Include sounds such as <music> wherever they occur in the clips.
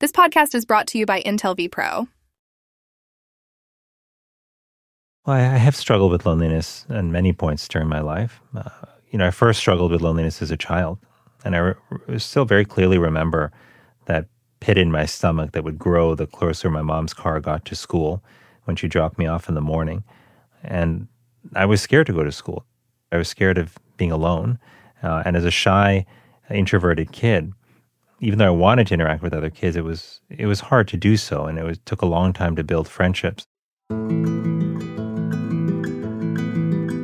This podcast is brought to you by Intel vPro. Well, I have struggled with loneliness at many points during my life. Uh, you know, I first struggled with loneliness as a child, and I re- still very clearly remember that pit in my stomach that would grow the closer my mom's car got to school when she dropped me off in the morning. And I was scared to go to school. I was scared of being alone. Uh, and as a shy, introverted kid, even though I wanted to interact with other kids, it was it was hard to do so, and it was, took a long time to build friendships.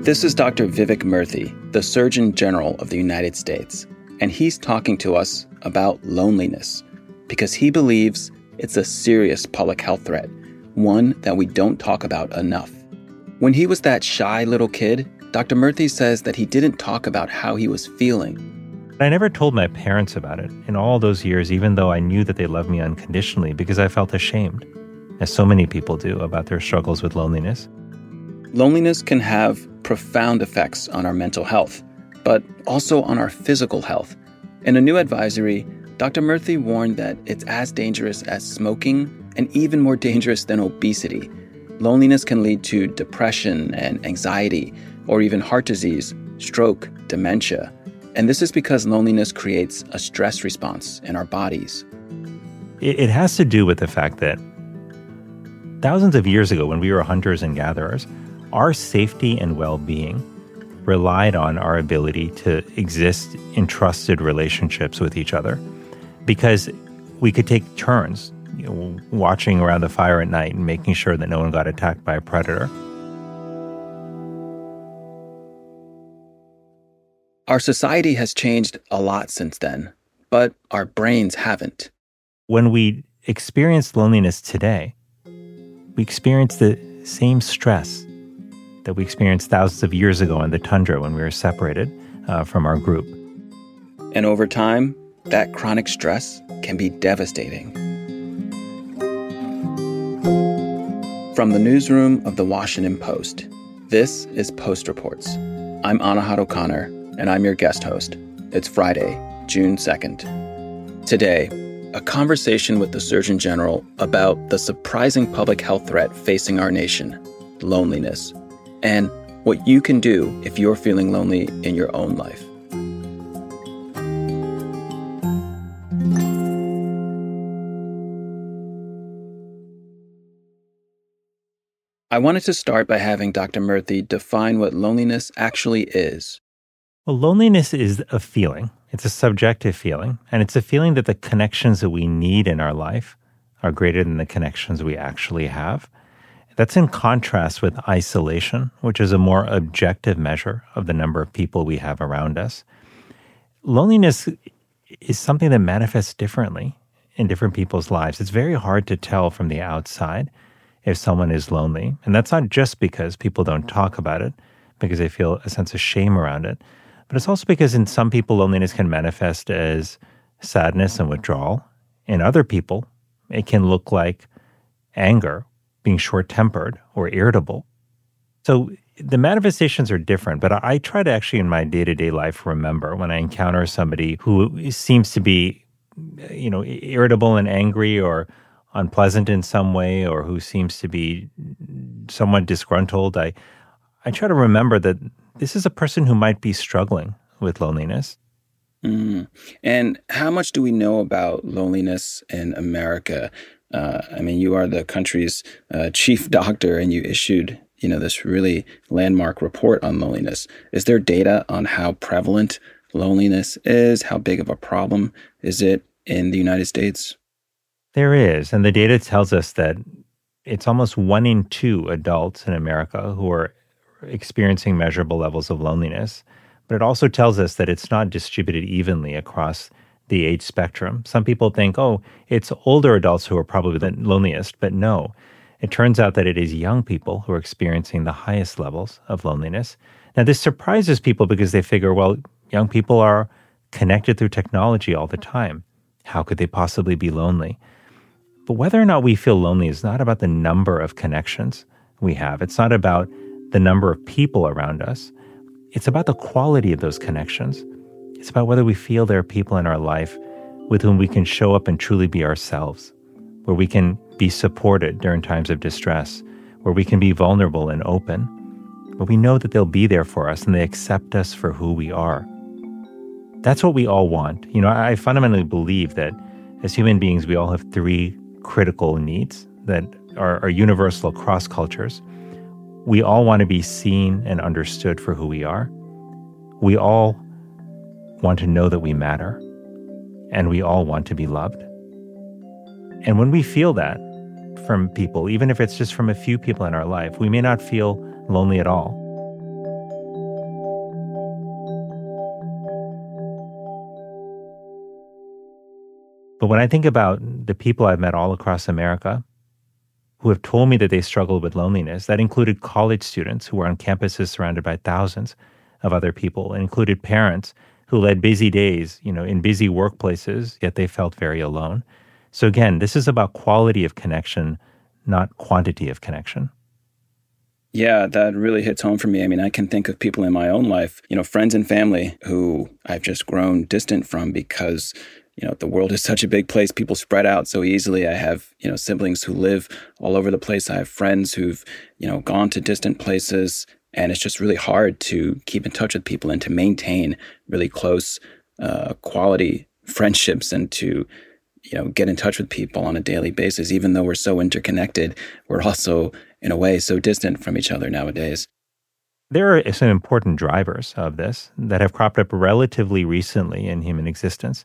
This is Dr. Vivek Murthy, the Surgeon General of the United States, and he's talking to us about loneliness because he believes it's a serious public health threat, one that we don't talk about enough. When he was that shy little kid, Dr. Murthy says that he didn't talk about how he was feeling I never told my parents about it in all those years, even though I knew that they loved me unconditionally, because I felt ashamed, as so many people do, about their struggles with loneliness. Loneliness can have profound effects on our mental health, but also on our physical health. In a new advisory, Dr. Murthy warned that it's as dangerous as smoking and even more dangerous than obesity. Loneliness can lead to depression and anxiety, or even heart disease, stroke, dementia. And this is because loneliness creates a stress response in our bodies. It, has to do with the fact that thousands of years ago, when we were hunters and gatherers, our safety and well being relied on our ability to exist in trusted relationships with each other because we could take turns you know, watching around the fire at night and making sure that no one got attacked by a predator. Our society has changed a lot since then, but our brains haven't. When we experience loneliness today, we experience the same stress that we experienced thousands of years ago in the tundra when we were separated uh, from our group. And over time, that chronic stress can be devastating. From the newsroom of the Washington Post, this is Post Reports. I'm Anahad O'Connor and I'm your guest host. It's Friday, June 2nd. Today, a conversation with the Surgeon General about the surprising public health threat facing our nation loneliness, and what you can do if you're feeling lonely in your own life. I wanted to start by having Dr. Murthy define what loneliness actually is. Well, loneliness is a feeling. It's a subjective feeling, and it's a feeling that the connections that we need in our life are greater than the connections we actually have. That's in contrast with isolation, which is a more objective measure of the number of people we have around us. Loneliness is something that manifests differently in different people's lives. It's very hard to tell from the outside if someone is lonely. And that's not just because people don't talk about it, because they feel a sense of shame around it, but it's also because in some people, loneliness can manifest as sadness and withdrawal. In other people, it can look like anger, being short tempered or irritable. So the manifestations are different, but I try to actually in my day to day life remember when I encounter somebody who seems to be, you know, irritable and angry or unpleasant in some way or who seems to be somewhat disgruntled. I, I try to remember that this is a person who might be struggling with loneliness. Mm. And how much do we know about loneliness in America? Uh, I mean, you are the country's uh, chief <laughs> doctor, and you issued, you know, this really landmark report on loneliness. Is there data on how prevalent loneliness is? How big of a problem is it in the United States? There is, and the data tells us that it's almost one in two adults in America who are experiencing measurable levels of loneliness. But it also tells us that it's not distributed evenly across the age spectrum. Some people think, oh, it's older adults who are probably the loneliest, but no. It turns out that it is young people who are experiencing the highest levels of loneliness. Now, this surprises people because they figure, well, young people are connected through technology all the time. How could they possibly be lonely? But whether or not we feel lonely is not about the number of connections we have. It's not about the number of people around us. It's about the quality of those connections. It's about whether we feel there are people in our life with whom we can show up and truly be ourselves, where we can be supported during times of distress, where we can be vulnerable and open, where we know that they'll be there for us and they accept us for who we are. That's what we all want. You know, I fundamentally believe that as human beings, we all have three critical needs that are, are universal across cultures. We all want to be seen and understood for who we are. We all want to know that we matter. And we all want to be loved. And when we feel that from people, even if it's just from a few people in our life, we may not feel lonely at all. But when I think about the people I've met all across America who have told me that they struggled with loneliness, that included college students who were on campuses surrounded by thousands of other people, it included parents who led busy days, you know, in busy workplaces, yet they felt very alone. So again, this is about quality of connection, not quantity of connection. Yeah, that really hits home for me. I mean, I can think of people in my own life, you know, friends and family who I've just grown distant from because you know the world is such a big place people spread out so easily. I have you know siblings who live all over the place. I have friends who've you know gone to distant places and it's just really hard to keep in touch with people and to maintain really close uh, quality friendships and to you know get in touch with people on a daily basis. Even though we're so interconnected we're also in a way so distant from each other nowadays there are some important drivers of this that have cropped up relatively recently in human existence.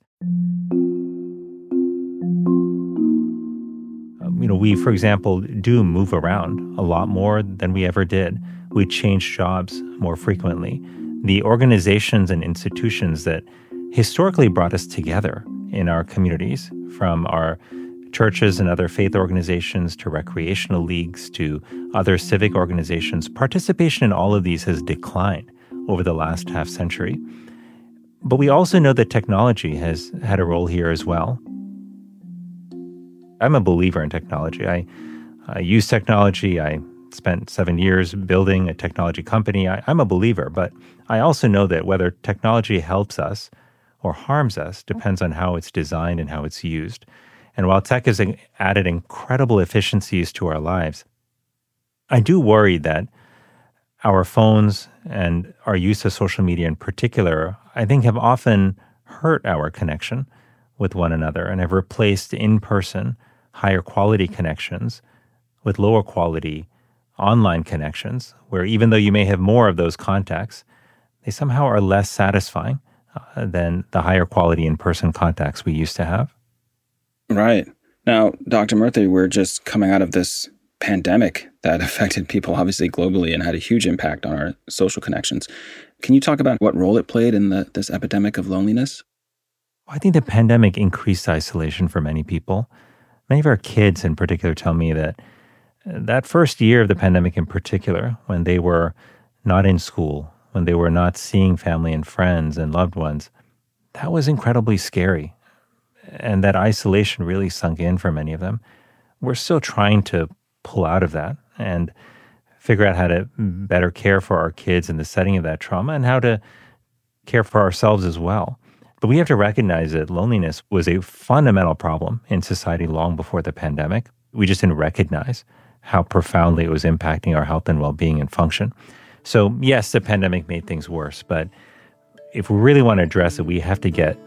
Um, you know, we, for example, do move around a lot more than we ever did. We change jobs more frequently. The organizations and institutions that historically brought us together in our communities, from our churches and other faith organizations to recreational leagues to other civic organizations, participation in all of these has declined over the last half century. But we also know that technology has had a role here as well. I'm a believer in technology. I, I use technology. I spent seven years building a technology company. I, I'm a believer, but I also know that whether technology helps us or harms us depends on how it's designed and how it's used. And while tech has added incredible efficiencies to our lives, I do worry that our phones and our use of social media in particular, I think, have often hurt our connection with one another and have replaced in person, higher quality connections with lower quality online connections, where even though you may have more of those contacts, they somehow are less satisfying uh, than the higher quality in person contacts we used to have. Right. Now, Dr. Murthy, we're just coming out of this pandemic that <laughs> affected people obviously globally and had a huge impact on our social connections. Can you talk about what role it played in the, this epidemic of loneliness? I think the pandemic increased isolation for many people. Many of our kids, in particular, tell me that uh, that first year of the pandemic, in particular, when they were not in school, when they were not seeing family and friends and loved ones, that was incredibly scary and that isolation really sunk in for many of them. We're still trying to pull out of that and figure out how to better care for our kids in the setting of that trauma and how to care for ourselves as well. But we have to recognize that loneliness was a fundamental problem in society long before the pandemic. We just didn't recognize how profoundly it was impacting our health and well being and function. So, yes, the pandemic made things worse, but if we really want to address it, we have to get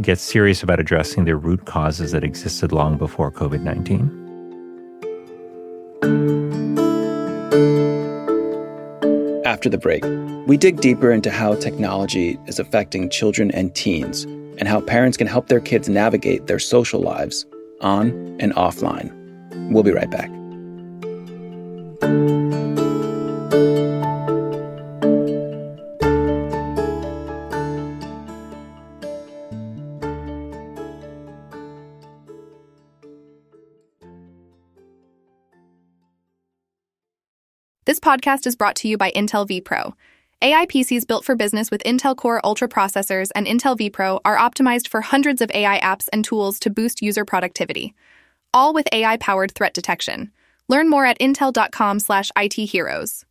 get serious about addressing the root causes that existed long before COVID 19. After the break, we dig deeper into how technology is affecting children and teens and how parents can help their kids navigate their social lives on and offline. We'll be right back. Podcast is brought to you by Intel vPro. AI PCs built for business with Intel Core Ultra processors and Intel vPro are optimized for hundreds of AI apps and tools to boost user productivity, all with AI-powered threat detection. Learn more at intel.com/itheroes.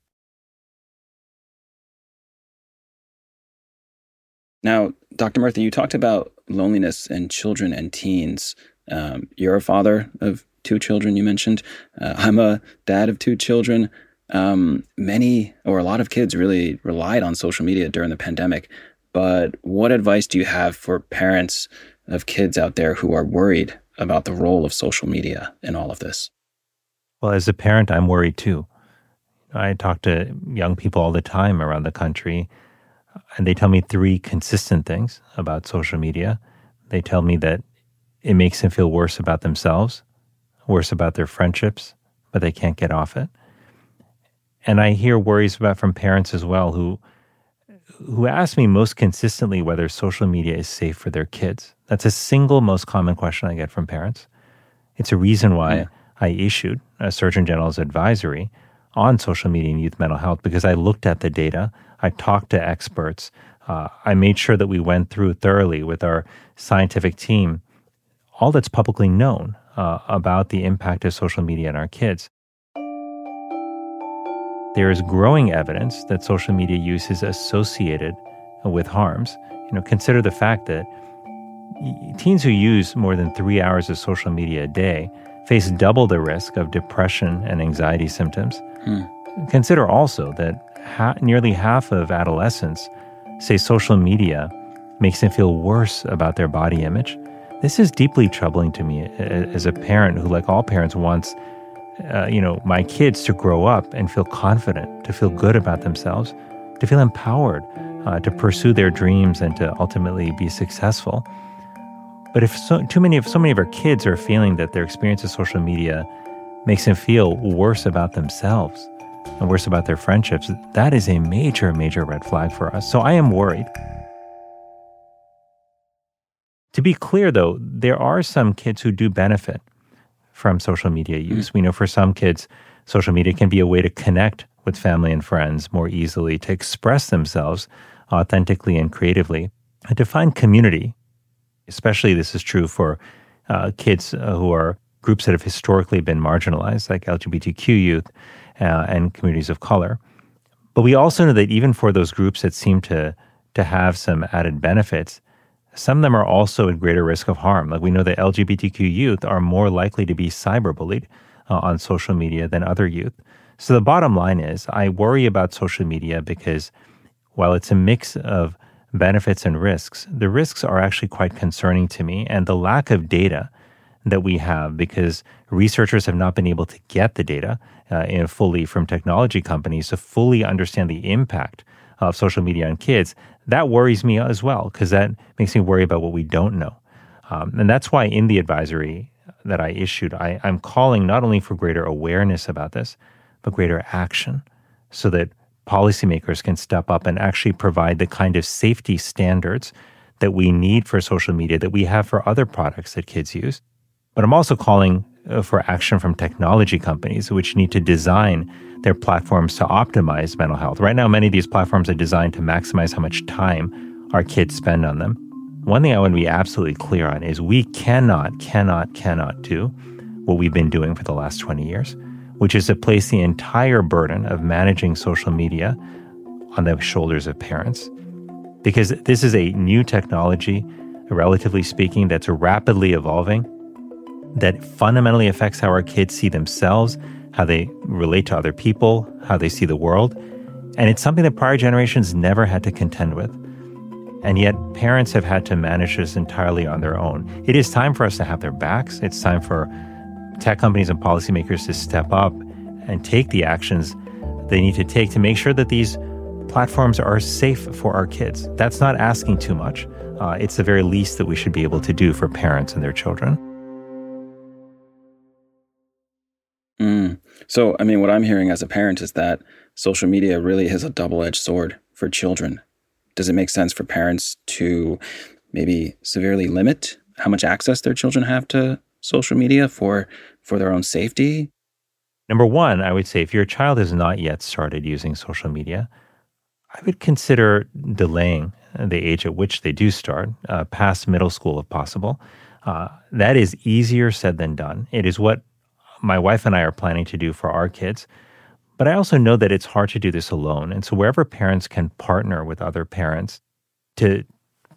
Now, Dr. Murthy, you talked about loneliness in children and teens. Um, you're a father of two children, you mentioned. Uh, I'm a dad of two children. Um, many or a lot of kids really relied on social media during the pandemic. But what advice do you have for parents of kids out there who are worried about the role of social media in all of this? Well, as a parent, I'm worried too. I talk to young people all the time around the country, and they tell me three consistent things about social media. They tell me that it makes them feel worse about themselves, worse about their friendships, but they can't get off it. And I hear worries about from parents as well who who ask me most consistently whether social media is safe for their kids. That's a single most common question I get from parents. It's a reason why yeah. I issued a Surgeon General's advisory on social media and youth mental health because I looked at the data, I talked to experts, uh, I made sure that we went through thoroughly with our scientific team all that's publicly known uh, about the impact of social media on our kids. There is growing evidence that social media use is associated with harms. You know, consider the fact that teens who use more than three hours of social media a day face double the risk of depression and anxiety symptoms. Hmm. Consider also that ha- nearly half of adolescents say social media makes them feel worse about their body image. This is deeply troubling to me as a parent who, like all parents, wants uh, you know my kids to grow up and feel confident, to feel good about themselves, to feel empowered, uh, to pursue their dreams and to ultimately be successful. But if so, too many of so many of our kids are feeling that their experience of social media makes them feel worse about themselves and worse about their friendships, that is a major, major red flag for us. So I am worried. To be clear, though, there are some kids who do benefit from social media hmm. use. Mm. We know for some kids, social media can be a way to connect with family and friends more easily, to express themselves authentically and creatively, and to find community Especially this is true for uh, kids uh, who are groups that have historically been marginalized, like LGBTQ youth uh, and communities of color. But we also know that even for those groups that seem to to have some added benefits, some of them are also at greater risk of harm. Like we know that LGBTQ youth are more likely to be cyberbullied uh, on social media than other youth. So the bottom line is, I worry about social media because while it's a mix of benefits and risks, the risks are actually quite concerning to me. And the lack of data that we have, because researchers have not been able to get the data uh, fully from technology companies to fully understand the impact of social media on kids, that worries me as well, because that makes me worry about what we don't know. Um, and that's why in the advisory that I issued, I, I'm calling not only for greater awareness about this, but greater action so that policymakers can step up and actually provide the kind of safety standards that we need for social media that we have for other products that kids use. But I'm also calling uh, for action from technology companies, which need to design their platforms to optimize mental health. Right now, many of these platforms are designed to maximize how much time our kids spend on them. One thing I want to be absolutely clear on is we cannot, cannot, cannot do what we've been doing for the last 20 years which is to place the entire burden of managing social media on the shoulders of parents. Because this is a new technology, relatively speaking, that's rapidly evolving, that fundamentally affects how our kids see themselves, how they relate to other people, how they see the world. And it's something that prior generations never had to contend with. And yet, parents have had to manage this entirely on their own. It is time for us to have their backs. It's time for tech companies and policymakers to step up and take the actions they need to take to make sure that these platforms are safe for our kids. That's not asking too much. Uh, it's the very least that we should be able to do for parents and their children. Mm. So, I mean, what I'm hearing as a parent is that social media really is a double edged sword for children. Does it make sense for parents to maybe severely limit how much access their children have to social media for for their own safety? Number one, I would say if your child has not yet started using social media, I would consider delaying the age at which they do start, uh, past middle school if possible. Uh, that is easier said than done. It is what my wife and I are planning to do for our kids. But I also know that it's hard to do this alone. And so, wherever parents can partner with other parents to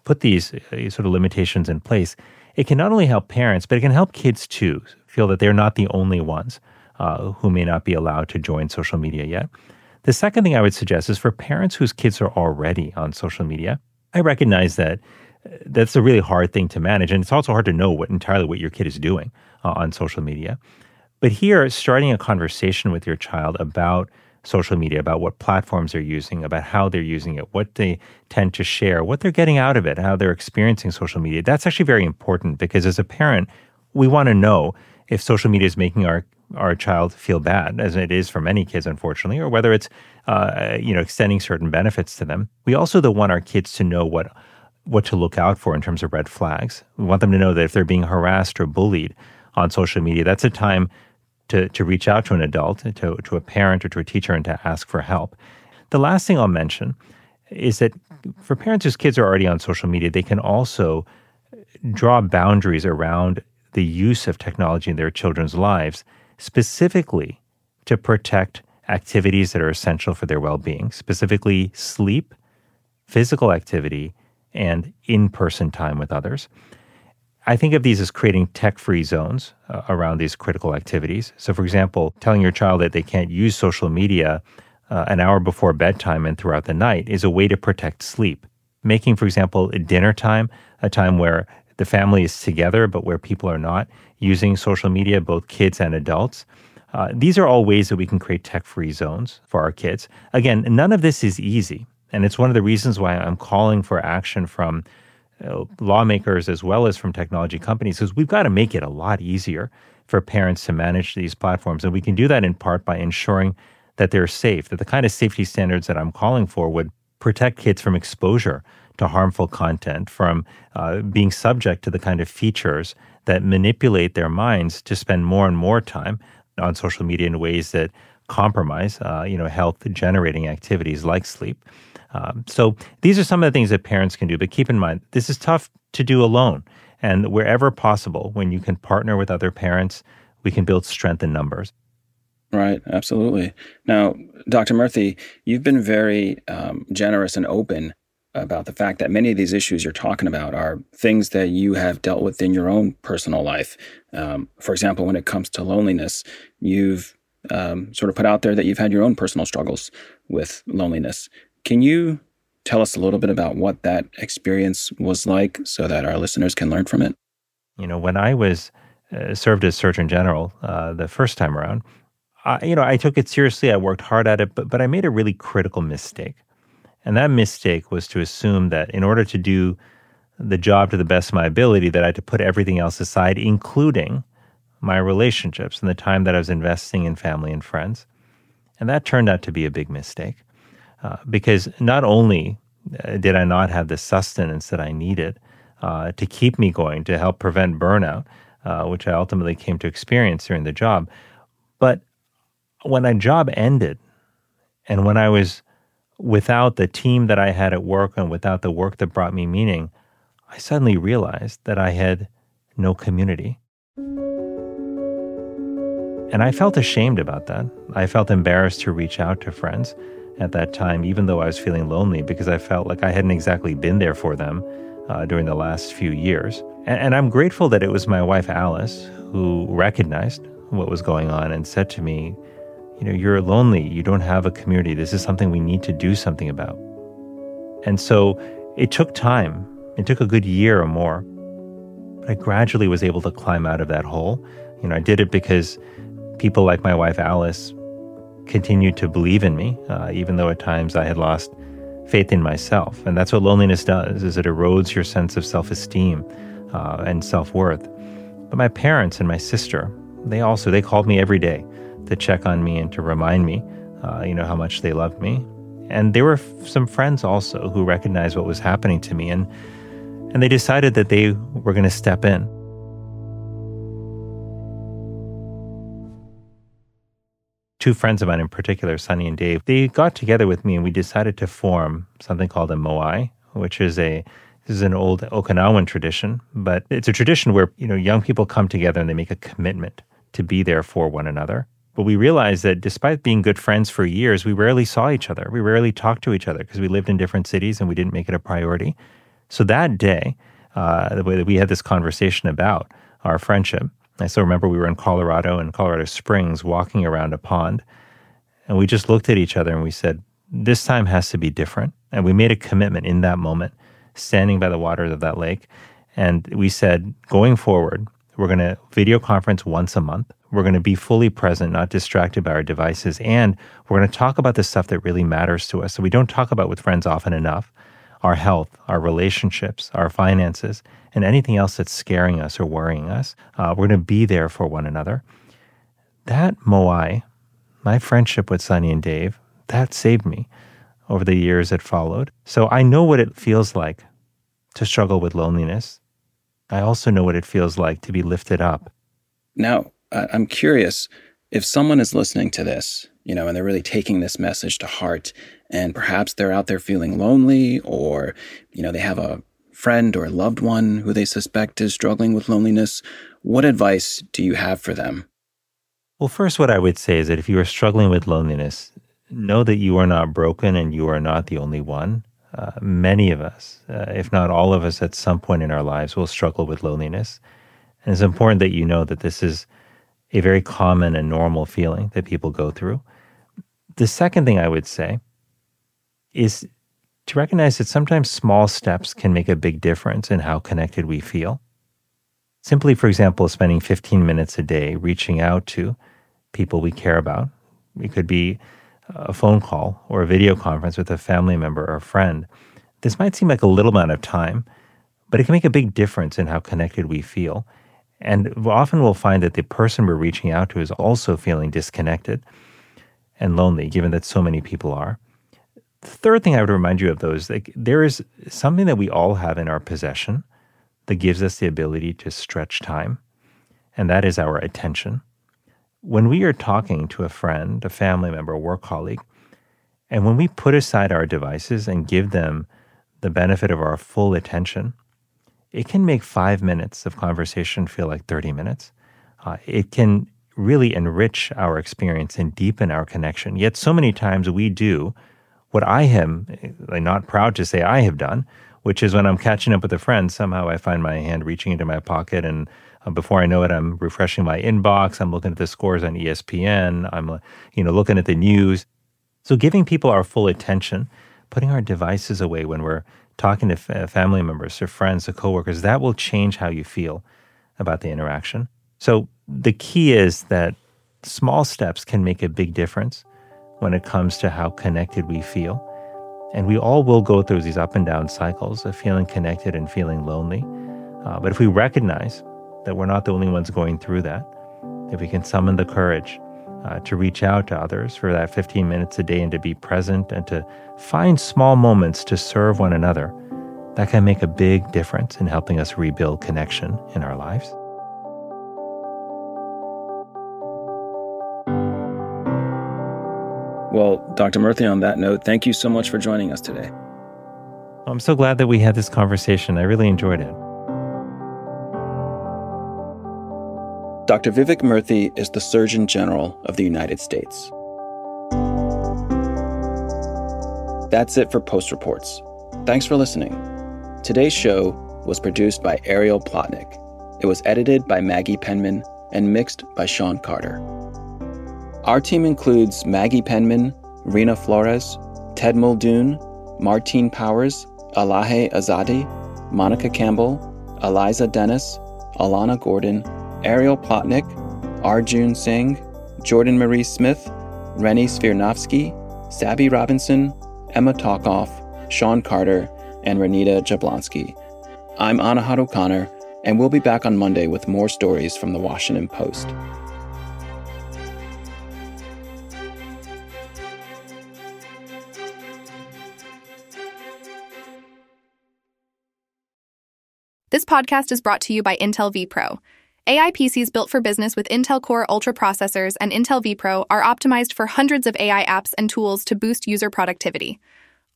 put these uh, sort of limitations in place, it can not only help parents, but it can help kids too feel that they're not the only ones uh, who may not be allowed to join social media yet. The second thing I would suggest is for parents whose kids are already on social media. I recognize that uh, that's a really hard thing to manage, and it's also hard to know what entirely what your kid is doing uh, on social media. But here, starting a conversation with your child about social media, about what platforms they're using, about how they're using it, what they tend to share, what they're getting out of it, how they're experiencing social media. That's actually very important because as a parent, we want to know if social media is making our our child feel bad, as it is for many kids, unfortunately, or whether it's uh, you know extending certain benefits to them. We also don't want our kids to know what what to look out for in terms of red flags. We want them to know that if they're being harassed or bullied on social media, that's a time to, to reach out to an adult, to, to a parent or to a teacher, and to ask for help. The last thing I'll mention is that for parents whose kids are already on social media, they can also draw boundaries around the use of technology in their children's lives, specifically to protect activities that are essential for their well being, specifically sleep, physical activity, and in person time with others. I think of these as creating tech free zones uh, around these critical activities. So, for example, telling your child that they can't use social media uh, an hour before bedtime and throughout the night is a way to protect sleep. Making, for example, dinner time a time where the family is together, but where people are not using social media, both kids and adults. Uh, these are all ways that we can create tech free zones for our kids. Again, none of this is easy. And it's one of the reasons why I'm calling for action from uh, lawmakers as well as from technology companies because we've got to make it a lot easier for parents to manage these platforms. And we can do that in part by ensuring that they're safe, that the kind of safety standards that I'm calling for would protect kids from exposure to harmful content, from uh, being subject to the kind of features that manipulate their minds to spend more and more time on social media in ways that compromise, uh, you know, health generating activities like sleep. Um, so these are some of the things that parents can do. But keep in mind, this is tough to do alone. And wherever possible, when you can partner with other parents, we can build strength in numbers. Right, absolutely. Now, Dr. Murthy, you've been very um, generous and open about the fact that many of these issues you're talking about are things that you have dealt with in your own personal life. Um, for example, when it comes to loneliness, you've um, sort of put out there that you've had your own personal struggles with loneliness. Can you tell us a little bit about what that experience was like so that our listeners can learn from it? You know, when I was uh, served as Surgeon General uh, the first time around, I, you know, I took it seriously. I worked hard at it, but but I made a really critical mistake, and that mistake was to assume that in order to do the job to the best of my ability, that I had to put everything else aside, including my relationships and the time that I was investing in family and friends, and that turned out to be a big mistake. Uh, because not only uh, did I not have the sustenance that I needed uh, to keep me going, to help prevent burnout, uh, which I ultimately came to experience during the job, but when a job ended and when I was without the team that I had at work and without the work that brought me meaning, I suddenly realized that I had no community. And I felt ashamed about that. I felt embarrassed to reach out to friends at that time, even though I was feeling lonely, because I felt like I hadn't exactly been there for them uh, during the last few years. And, and I'm grateful that it was my wife, Alice, who recognized what was going on and said to me, You know, you're lonely. You don't have a community. This is something we need to do something about. And so it took time. It took a good year or more. But I gradually was able to climb out of that hole. You know, I did it because people like my wife, Alice, continued to believe in me, uh, even though at times I had lost faith in myself. And that's what loneliness does, is it erodes your sense of self-esteem uh, and self-worth. But my parents and my sister, they also, they called me every day to check on me and to remind me, uh, you know, how much they loved me. And there were f- some friends also who recognized what was happening to me and, and they decided that they were going to step in. Two friends of mine in particular, Sunny and Dave, they got together with me and we decided to form something called a moai, which is a this is an old Okinawan tradition, but it's a tradition where you know young people come together and they make a commitment to be there for one another. But we realized that despite being good friends for years, we rarely saw each other. We rarely talked to each other because we lived in different cities and we didn't make it a priority So that day, uh, the way that we had this conversation about our friendship, I still remember we were in Colorado in Colorado Springs walking around a pond. And we just looked at each other and we said, this time has to be different. And we made a commitment in that moment, standing by the waters of that lake. And we said, going forward, we're going to video conference once a month. We're going to be fully present, not distracted by our devices. And we're going to talk about the stuff that really matters to us. So we don't talk about with friends often enough our health, our relationships, our finances, and anything else that's scaring us or worrying us. Uh, we're going to be there for one another. That Moai, my friendship with Sunny and Dave, that saved me over the years that followed. So I know what it feels like to struggle with loneliness. I also know what it feels like to be lifted up. Now, I'm curious if someone is listening to this, you know, and they're really taking this message to heart, and perhaps they're out there feeling lonely, or, you know, they have a friend or a loved one who they suspect is struggling with loneliness, what advice do you have for them? Well, first, what I would say is that if you are struggling with loneliness, know that you are not broken and you are not the only one. Uh, many of us, uh, if not all of us, at some point in our lives will struggle with loneliness. And it's important that you know that this is a very common and normal feeling that people go through. The second thing I would say is to recognize that sometimes small steps can make a big difference in how connected we feel. Simply, for example, spending 15 minutes a day reaching out to people we care about. It could be a phone call or a video conference with a family member or a friend. This might seem like a little amount of time, but it can make a big difference in how connected we feel. And often we'll find that the person we're reaching out to is also feeling disconnected and lonely, given that so many people are. The third thing I would remind you of, though, is like there is something that we all have in our possession that gives us the ability to stretch time, and that is our attention when we are talking to a friend, a family member, a work colleague, and when we put aside our devices and give them the benefit of our full attention, it can make five minutes of conversation feel like 30 minutes. Uh, it can really enrich our experience and deepen our connection. Yet, so many times we do what I am not proud to say I have done, which is when I'm catching up with a friend, somehow I find my hand reaching into my pocket and uh, before I know it, I'm refreshing my inbox. I'm looking at the scores on ESPN. I'm, uh, you know, looking at the news. So giving people our full attention, putting our devices away when we're talking to f- family members, to friends, to coworkers, that will change how you feel about the interaction. So the key is that small steps can make a big difference when it comes to how connected we feel. And we all will go through these up and down cycles of feeling connected and feeling lonely. Uh, but if we recognize that we're not the only ones going through that. If we can summon the courage uh, to reach out to others for that 15 minutes a day and to be present and to find small moments to serve one another, that can make a big difference in helping us rebuild connection in our lives. Well, Dr. Murthy, on that note, thank you so much for joining us today. I'm so glad that we had this conversation. I really enjoyed it. Dr. Vivek Murthy is the Surgeon General of the United States. That's it for Post Reports. Thanks for listening. Today's show was produced by Ariel Plotnick. It was edited by Maggie Penman and mixed by Sean Carter. Our team includes Maggie Penman, Reena Flores, Ted Muldoon, Martine Powers, Elahe Izadi, Monica Campbell, Eliza Dennis, Alana Gordon, Ariel Plotnick, Arjun Singh, Jordan Marie Smith, Rennie Svirnovskiy, Sabby Robinson, Emma Talkoff, Sean Carter, and Renita Jablonski. I'm Anahad O'Connor, and we'll be back on Monday with more stories from the Washington Post. Podcast is brought to you by Intel vPro. AI PCs built for business with Intel Core Ultra processors and Intel vPro are optimized for hundreds of AI apps and tools to boost user productivity,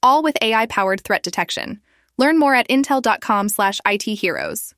all with AI-powered threat detection. Learn more at intel.com/itheroes.